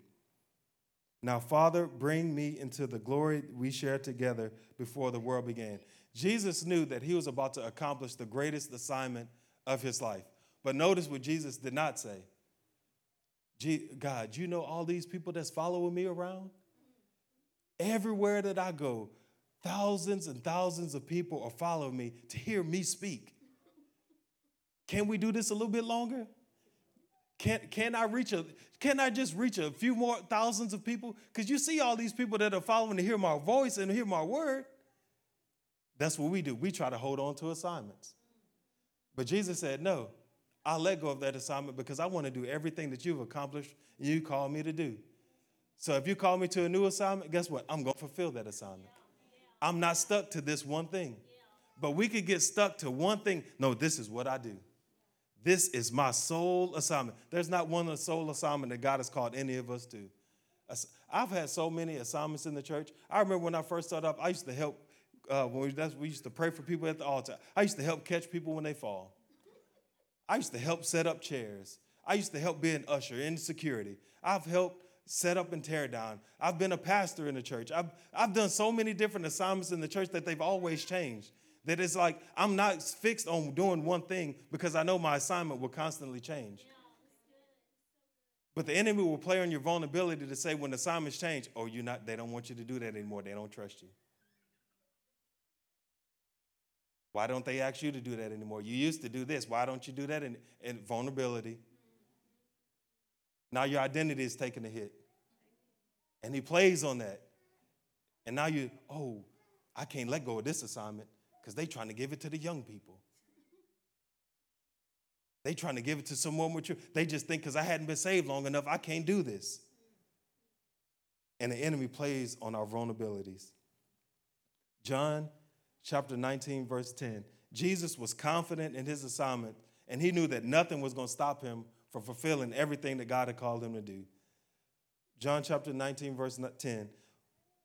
Now, Father, bring me into the glory we shared together before the world began. Jesus knew that he was about to accomplish the greatest assignment of his life. But notice what Jesus did not say. God, you know all these people that's following me around? Everywhere that I go, thousands and thousands of people are following me to hear me speak. Can we do this a little bit longer? Can, can I reach a can I just reach a few more thousands of people? Because you see all these people that are following to hear my voice and hear my word. That's what we do. We try to hold on to assignments. But Jesus said, No, I'll let go of that assignment because I want to do everything that you've accomplished and you called me to do. So if you call me to a new assignment, guess what? I'm going to fulfill that assignment. I'm not stuck to this one thing. But we could get stuck to one thing. No, this is what I do. This is my sole assignment. There's not one sole assignment that God has called any of us to. I've had so many assignments in the church. I remember when I first started up, I used to help. Uh, when we, we used to pray for people at the altar. I used to help catch people when they fall. I used to help set up chairs. I used to help be an usher in security. I've helped set up and tear down. I've been a pastor in the church. I've, I've done so many different assignments in the church that they've always changed. That it's like I'm not fixed on doing one thing because I know my assignment will constantly change. But the enemy will play on your vulnerability to say when assignments change, oh, you're not, they don't want you to do that anymore. They don't trust you. Why don't they ask you to do that anymore? You used to do this. Why don't you do that? And, vulnerability. Now your identity is taking a hit. And he plays on that. And now you, oh, I can't let go of this assignment because they trying to give it to the young people. They trying to give it to someone mature. They just think because I hadn't been saved long enough, I can't do this. And the enemy plays on our vulnerabilities. John chapter 19, verse 10. Jesus was confident in his assignment, and he knew that nothing was going to stop him from fulfilling everything that God had called him to do. John chapter 19, verse 10.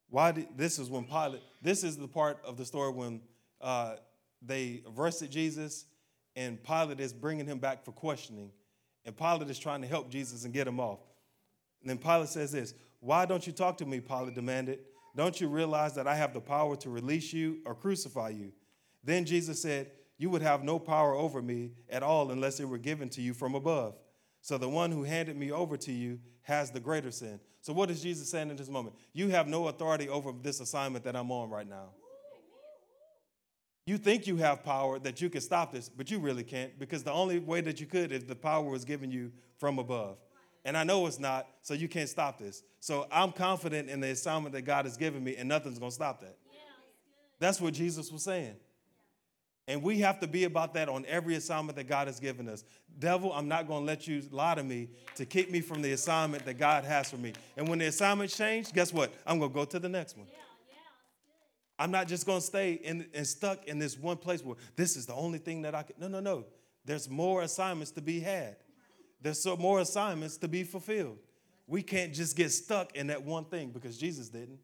Why did, this is when Pilate, this is the part of the story when uh, they arrested Jesus and Pilate is bringing him back for questioning. And Pilate is trying to help Jesus and get him off. And then Pilate says this Why don't you talk to me? Pilate demanded. Don't you realize that I have the power to release you or crucify you? Then Jesus said, You would have no power over me at all unless it were given to you from above. So the one who handed me over to you has the greater sin. So, what is Jesus saying in this moment? You have no authority over this assignment that I'm on right now. You think you have power that you can stop this, but you really can't because the only way that you could is the power was given you from above. And I know it's not, so you can't stop this. So I'm confident in the assignment that God has given me, and nothing's gonna stop that. That's what Jesus was saying. And we have to be about that on every assignment that God has given us. Devil, I'm not going to let you lie to me to keep me from the assignment that God has for me. And when the assignment change, guess what? I'm going to go to the next one. I'm not just going to stay in, and stuck in this one place where this is the only thing that I can. No, no, no. There's more assignments to be had. There's so more assignments to be fulfilled. We can't just get stuck in that one thing because Jesus didn't.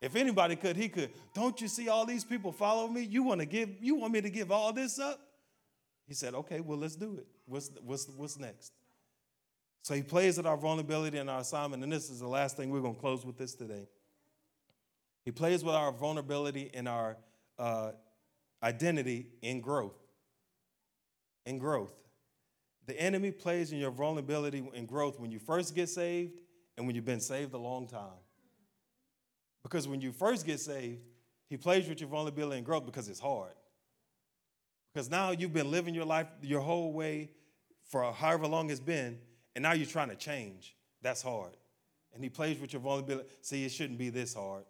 If anybody could, he could. Don't you see all these people follow me? You want to give, you want me to give all this up? He said, okay, well, let's do it. What's, what's, what's next? So he plays at our vulnerability and our assignment. And this is the last thing we're going to close with this today. He plays with our vulnerability and our uh, identity in growth. In growth. The enemy plays in your vulnerability and growth when you first get saved and when you've been saved a long time. Because when you first get saved, he plays with your vulnerability and growth because it's hard. Because now you've been living your life your whole way for however long it's been, and now you're trying to change. That's hard. And he plays with your vulnerability. See, it shouldn't be this hard.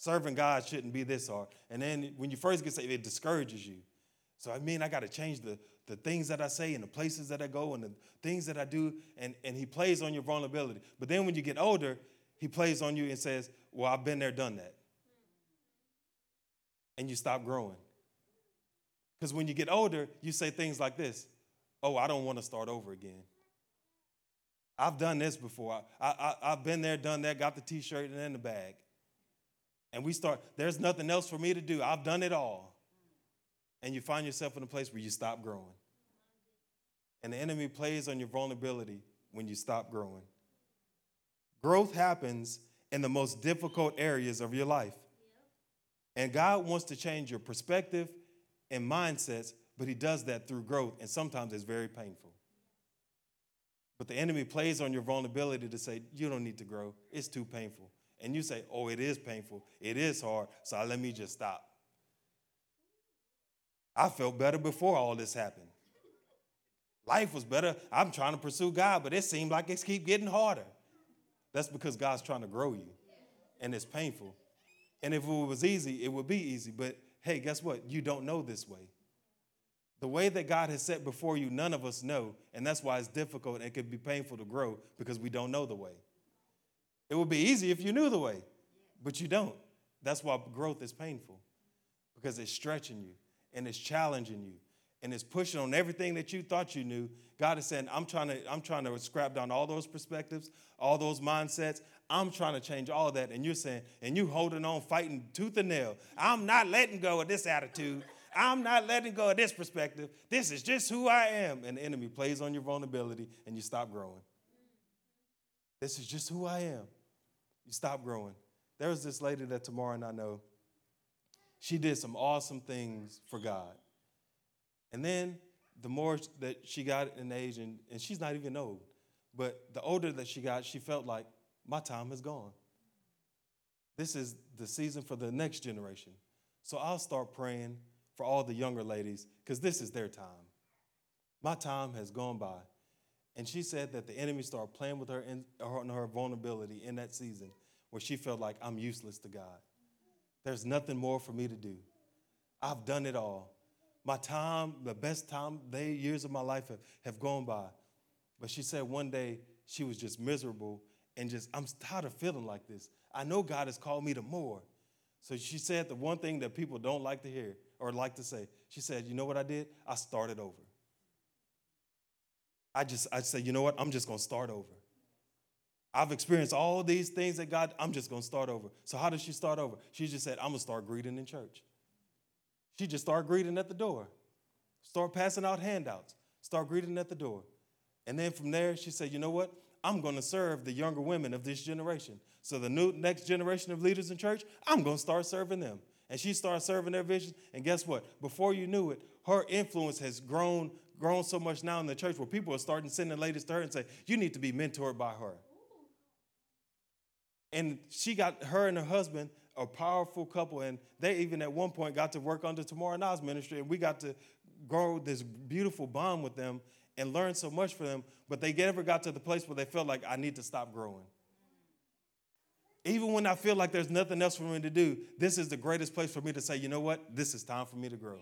Serving God shouldn't be this hard. And then when you first get saved, it discourages you. So I mean, I got to change the, the things that I say and the places that I go and the things that I do. And, and he plays on your vulnerability. But then when you get older, he plays on you and says, Well, I've been there, done that. And you stop growing. Because when you get older, you say things like this Oh, I don't want to start over again. I've done this before. I, I, I've been there, done that, got the t shirt and then the bag. And we start, there's nothing else for me to do. I've done it all. And you find yourself in a place where you stop growing. And the enemy plays on your vulnerability when you stop growing. Growth happens in the most difficult areas of your life. And God wants to change your perspective and mindsets, but He does that through growth, and sometimes it's very painful. But the enemy plays on your vulnerability to say, You don't need to grow, it's too painful. And you say, Oh, it is painful, it is hard, so let me just stop. I felt better before all this happened. Life was better. I'm trying to pursue God, but it seemed like it's keep getting harder. That's because God's trying to grow you. And it's painful. And if it was easy, it would be easy. But hey, guess what? You don't know this way. The way that God has set before you, none of us know. And that's why it's difficult and it could be painful to grow because we don't know the way. It would be easy if you knew the way, but you don't. That's why growth is painful because it's stretching you and it's challenging you and it's pushing on everything that you thought you knew. God is saying, I'm trying to, I'm trying to scrap down all those perspectives, all those mindsets. I'm trying to change all that. And you're saying, and you holding on, fighting tooth and nail. I'm not letting go of this attitude. I'm not letting go of this perspective. This is just who I am. And the enemy plays on your vulnerability and you stop growing. This is just who I am. You stop growing. There was this lady that Tamara and I know. She did some awesome things for God. And then the more that she got in age, and, and she's not even old, but the older that she got, she felt like my time is gone. This is the season for the next generation. So I'll start praying for all the younger ladies because this is their time. My time has gone by. And she said that the enemy started playing with her in her, her vulnerability in that season where she felt like I'm useless to God. There's nothing more for me to do. I've done it all. My time, the best time, the years of my life have, have gone by. But she said one day she was just miserable and just, I'm tired of feeling like this. I know God has called me to more. So she said the one thing that people don't like to hear or like to say. She said, You know what I did? I started over. I just, I said, You know what? I'm just going to start over. I've experienced all these things that God, I'm just going to start over. So, how did she start over? She just said, I'm going to start greeting in church. She just started greeting at the door, start passing out handouts, start greeting at the door. And then from there, she said, You know what? I'm going to serve the younger women of this generation. So the new next generation of leaders in church, I'm going to start serving them. And she started serving their vision. And guess what? Before you knew it, her influence has grown, grown so much now in the church where people are starting sending ladies to her and say, You need to be mentored by her. And she got her and her husband a powerful couple, and they even at one point got to work under Tamara Nas ministry, and we got to grow this beautiful bond with them and learn so much from them. But they never got to the place where they felt like I need to stop growing. Even when I feel like there's nothing else for me to do, this is the greatest place for me to say, you know what? This is time for me to grow.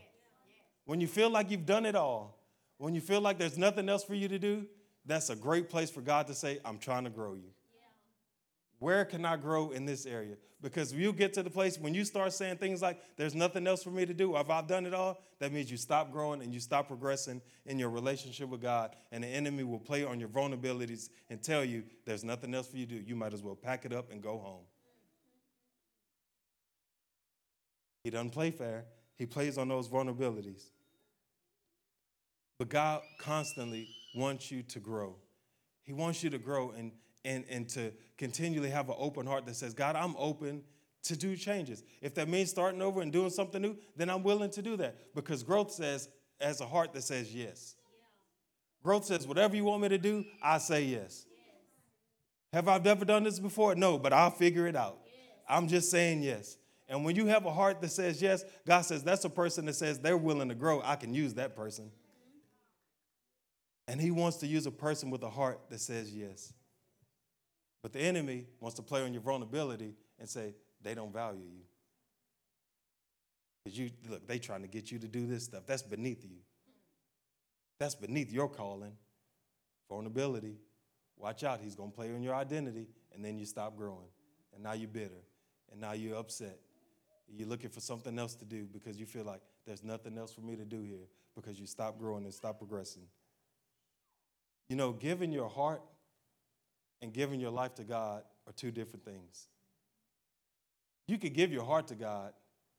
When you feel like you've done it all, when you feel like there's nothing else for you to do, that's a great place for God to say, I'm trying to grow you. Where can I grow in this area? Because you get to the place when you start saying things like, there's nothing else for me to do, if I've done it all, that means you stop growing and you stop progressing in your relationship with God. And the enemy will play on your vulnerabilities and tell you, there's nothing else for you to do. You might as well pack it up and go home. He doesn't play fair, he plays on those vulnerabilities. But God constantly wants you to grow. He wants you to grow and, and, and to continually have an open heart that says, God, I'm open to do changes. If that means starting over and doing something new, then I'm willing to do that because growth says, as a heart that says yes. Growth says, whatever you want me to do, I say yes. Have I ever done this before? No, but I'll figure it out. I'm just saying yes. And when you have a heart that says yes, God says that's a person that says they're willing to grow. I can use that person. And He wants to use a person with a heart that says yes. But the enemy wants to play on your vulnerability and say they don't value you. Because you look, they trying to get you to do this stuff. That's beneath you. That's beneath your calling. Vulnerability. Watch out, he's gonna play on your identity, and then you stop growing. And now you're bitter. And now you're upset. You're looking for something else to do because you feel like there's nothing else for me to do here because you stop growing and stop progressing. You know, giving your heart and giving your life to God are two different things. You could give your heart to God,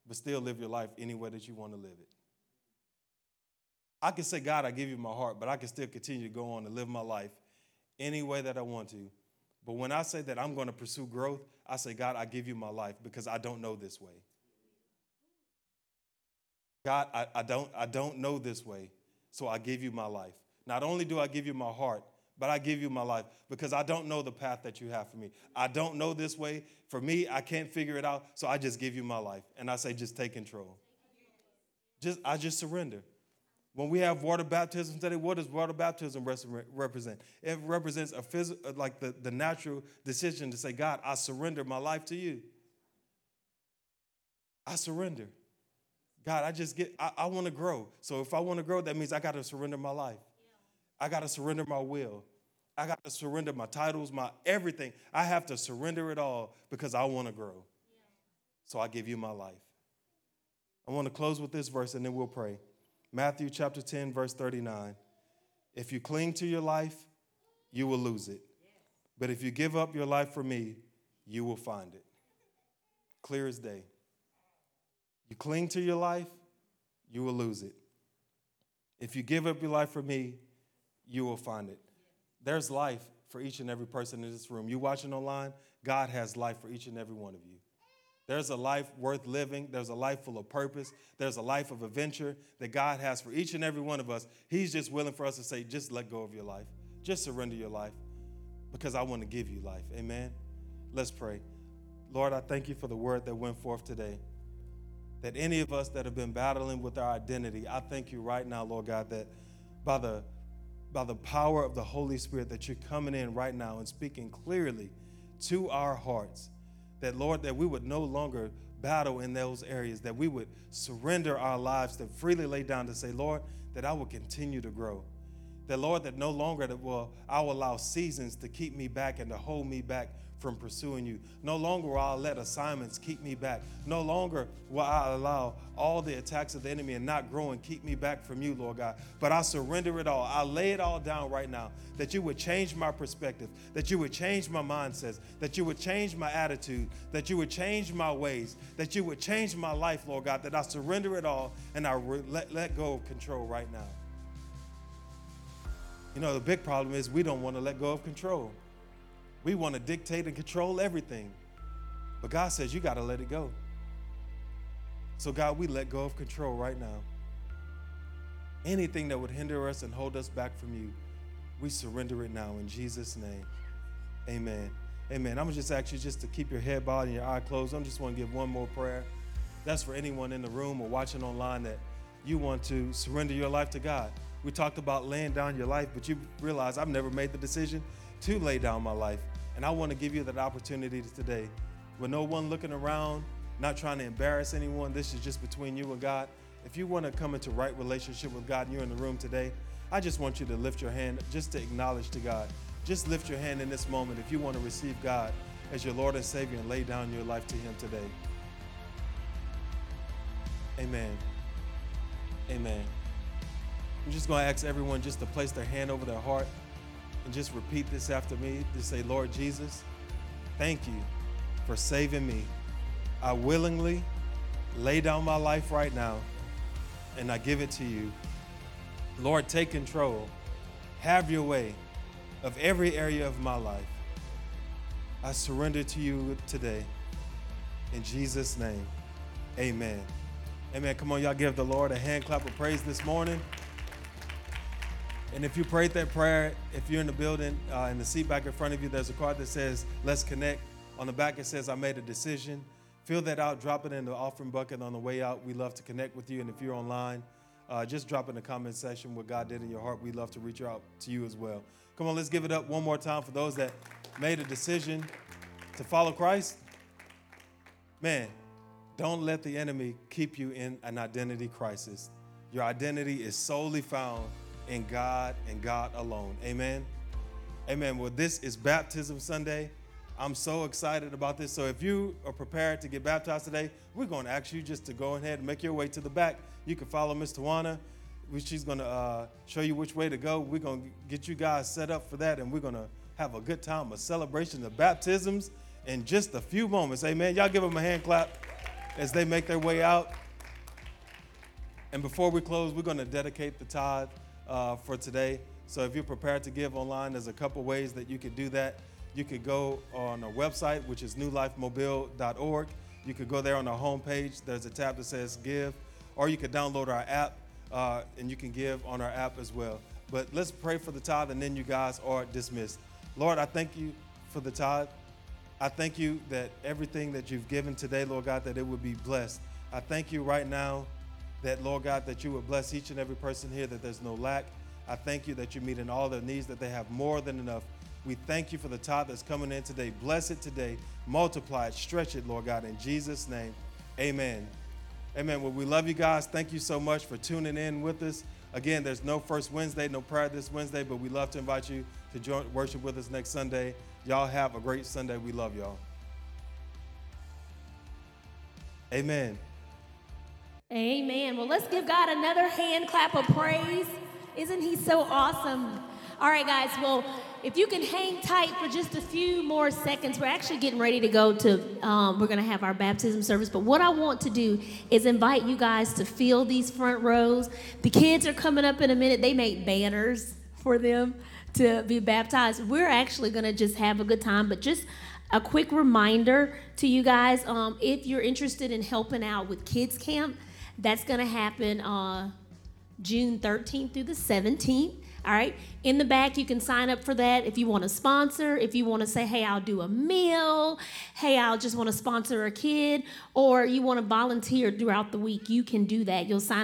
but still live your life any way that you want to live it. I can say, God, I give you my heart, but I can still continue to go on and live my life any way that I want to. But when I say that I'm going to pursue growth, I say, God, I give you my life because I don't know this way. God, I, I, don't, I don't know this way, so I give you my life. Not only do I give you my heart, but I give you my life because I don't know the path that you have for me. I don't know this way. For me, I can't figure it out, so I just give you my life. And I say, just take control. Just I just surrender. When we have water baptism today, what does water baptism represent? It represents a physical, uh, like the, the natural decision to say, God, I surrender my life to you. I surrender. God, I just get, I, I want to grow. So if I want to grow, that means I got to surrender my life. I got to surrender my will. I got to surrender my titles, my everything. I have to surrender it all because I want to grow. So I give you my life. I want to close with this verse and then we'll pray. Matthew chapter 10, verse 39. If you cling to your life, you will lose it. But if you give up your life for me, you will find it. Clear as day. You cling to your life, you will lose it. If you give up your life for me, you will find it. There's life for each and every person in this room. You watching online, God has life for each and every one of you. There's a life worth living. There's a life full of purpose. There's a life of adventure that God has for each and every one of us. He's just willing for us to say, just let go of your life. Just surrender your life because I want to give you life. Amen. Let's pray. Lord, I thank you for the word that went forth today. That any of us that have been battling with our identity, I thank you right now, Lord God, that by the by the power of the Holy Spirit that you're coming in right now and speaking clearly to our hearts. That, Lord, that we would no longer battle in those areas, that we would surrender our lives to freely lay down to say, Lord, that I will continue to grow. That, Lord, that no longer will I will allow seasons to keep me back and to hold me back from pursuing you. No longer will I let assignments keep me back. No longer will I allow all the attacks of the enemy and not growing keep me back from you, Lord God. But I surrender it all. I lay it all down right now that you would change my perspective, that you would change my mindsets, that you would change my attitude, that you would change my ways, that you would change my life, Lord God, that I surrender it all and I re- let, let go of control right now. You know, the big problem is we don't want to let go of control. We want to dictate and control everything. But God says you got to let it go. So, God, we let go of control right now. Anything that would hinder us and hold us back from you, we surrender it now in Jesus' name. Amen. Amen. I'm going to just ask you just to keep your head bowed and your eye closed. I'm just want to give one more prayer. That's for anyone in the room or watching online that you want to surrender your life to God. We talked about laying down your life, but you realize I've never made the decision to lay down my life. And I want to give you that opportunity today. With no one looking around, not trying to embarrass anyone, this is just between you and God. If you want to come into right relationship with God and you're in the room today, I just want you to lift your hand just to acknowledge to God. Just lift your hand in this moment if you want to receive God as your Lord and Savior and lay down your life to Him today? Amen. Amen. I'm just going to ask everyone just to place their hand over their heart and just repeat this after me. Just say, Lord Jesus, thank you for saving me. I willingly lay down my life right now and I give it to you. Lord, take control. Have your way of every area of my life. I surrender to you today. In Jesus' name, amen. Amen. Come on, y'all give the Lord a hand clap of praise this morning. And if you prayed that prayer, if you're in the building, uh, in the seat back in front of you, there's a card that says, Let's connect. On the back, it says, I made a decision. Fill that out, drop it in the offering bucket on the way out. We love to connect with you. And if you're online, uh, just drop in the comment section what God did in your heart. We love to reach out to you as well. Come on, let's give it up one more time for those that made a decision to follow Christ. Man, don't let the enemy keep you in an identity crisis. Your identity is solely found in God and God alone. Amen. Amen. Well, this is Baptism Sunday. I'm so excited about this. So, if you are prepared to get baptized today, we're going to ask you just to go ahead and make your way to the back. You can follow Miss Tawana. She's going to uh, show you which way to go. We're going to get you guys set up for that, and we're going to have a good time, a celebration of baptisms in just a few moments. Amen. Y'all give them a hand clap as they make their way out. And before we close, we're going to dedicate the tithe uh, for today. So if you're prepared to give online, there's a couple ways that you could do that. You could go on our website, which is newlifemobile.org. You could go there on our homepage. There's a tab that says Give, or you could download our app uh, and you can give on our app as well. But let's pray for the tithe, and then you guys are dismissed. Lord, I thank you for the tithe. I thank you that everything that you've given today, Lord God, that it would be blessed. I thank you right now that, Lord God, that you would bless each and every person here, that there's no lack. I thank you that you're meeting all their needs, that they have more than enough. We thank you for the tithe that's coming in today. Bless it today. Multiply it. Stretch it, Lord God. In Jesus' name, amen. Amen. Well, we love you guys. Thank you so much for tuning in with us. Again, there's no first Wednesday, no prayer this Wednesday, but we love to invite you to join worship with us next Sunday. Y'all have a great Sunday. We love y'all. Amen. Amen. Well, let's give God another hand clap of praise. Isn't He so awesome? All right, guys. Well, if you can hang tight for just a few more seconds, we're actually getting ready to go to, um, we're going to have our baptism service. But what I want to do is invite you guys to fill these front rows. The kids are coming up in a minute. They made banners for them to be baptized. We're actually going to just have a good time, but just a quick reminder to you guys um, if you're interested in helping out with kids camp, that's going to happen uh, June 13th through the 17th. All right. In the back, you can sign up for that if you want to sponsor, if you want to say, hey, I'll do a meal, hey, I'll just want to sponsor a kid, or you want to volunteer throughout the week, you can do that. You'll sign up.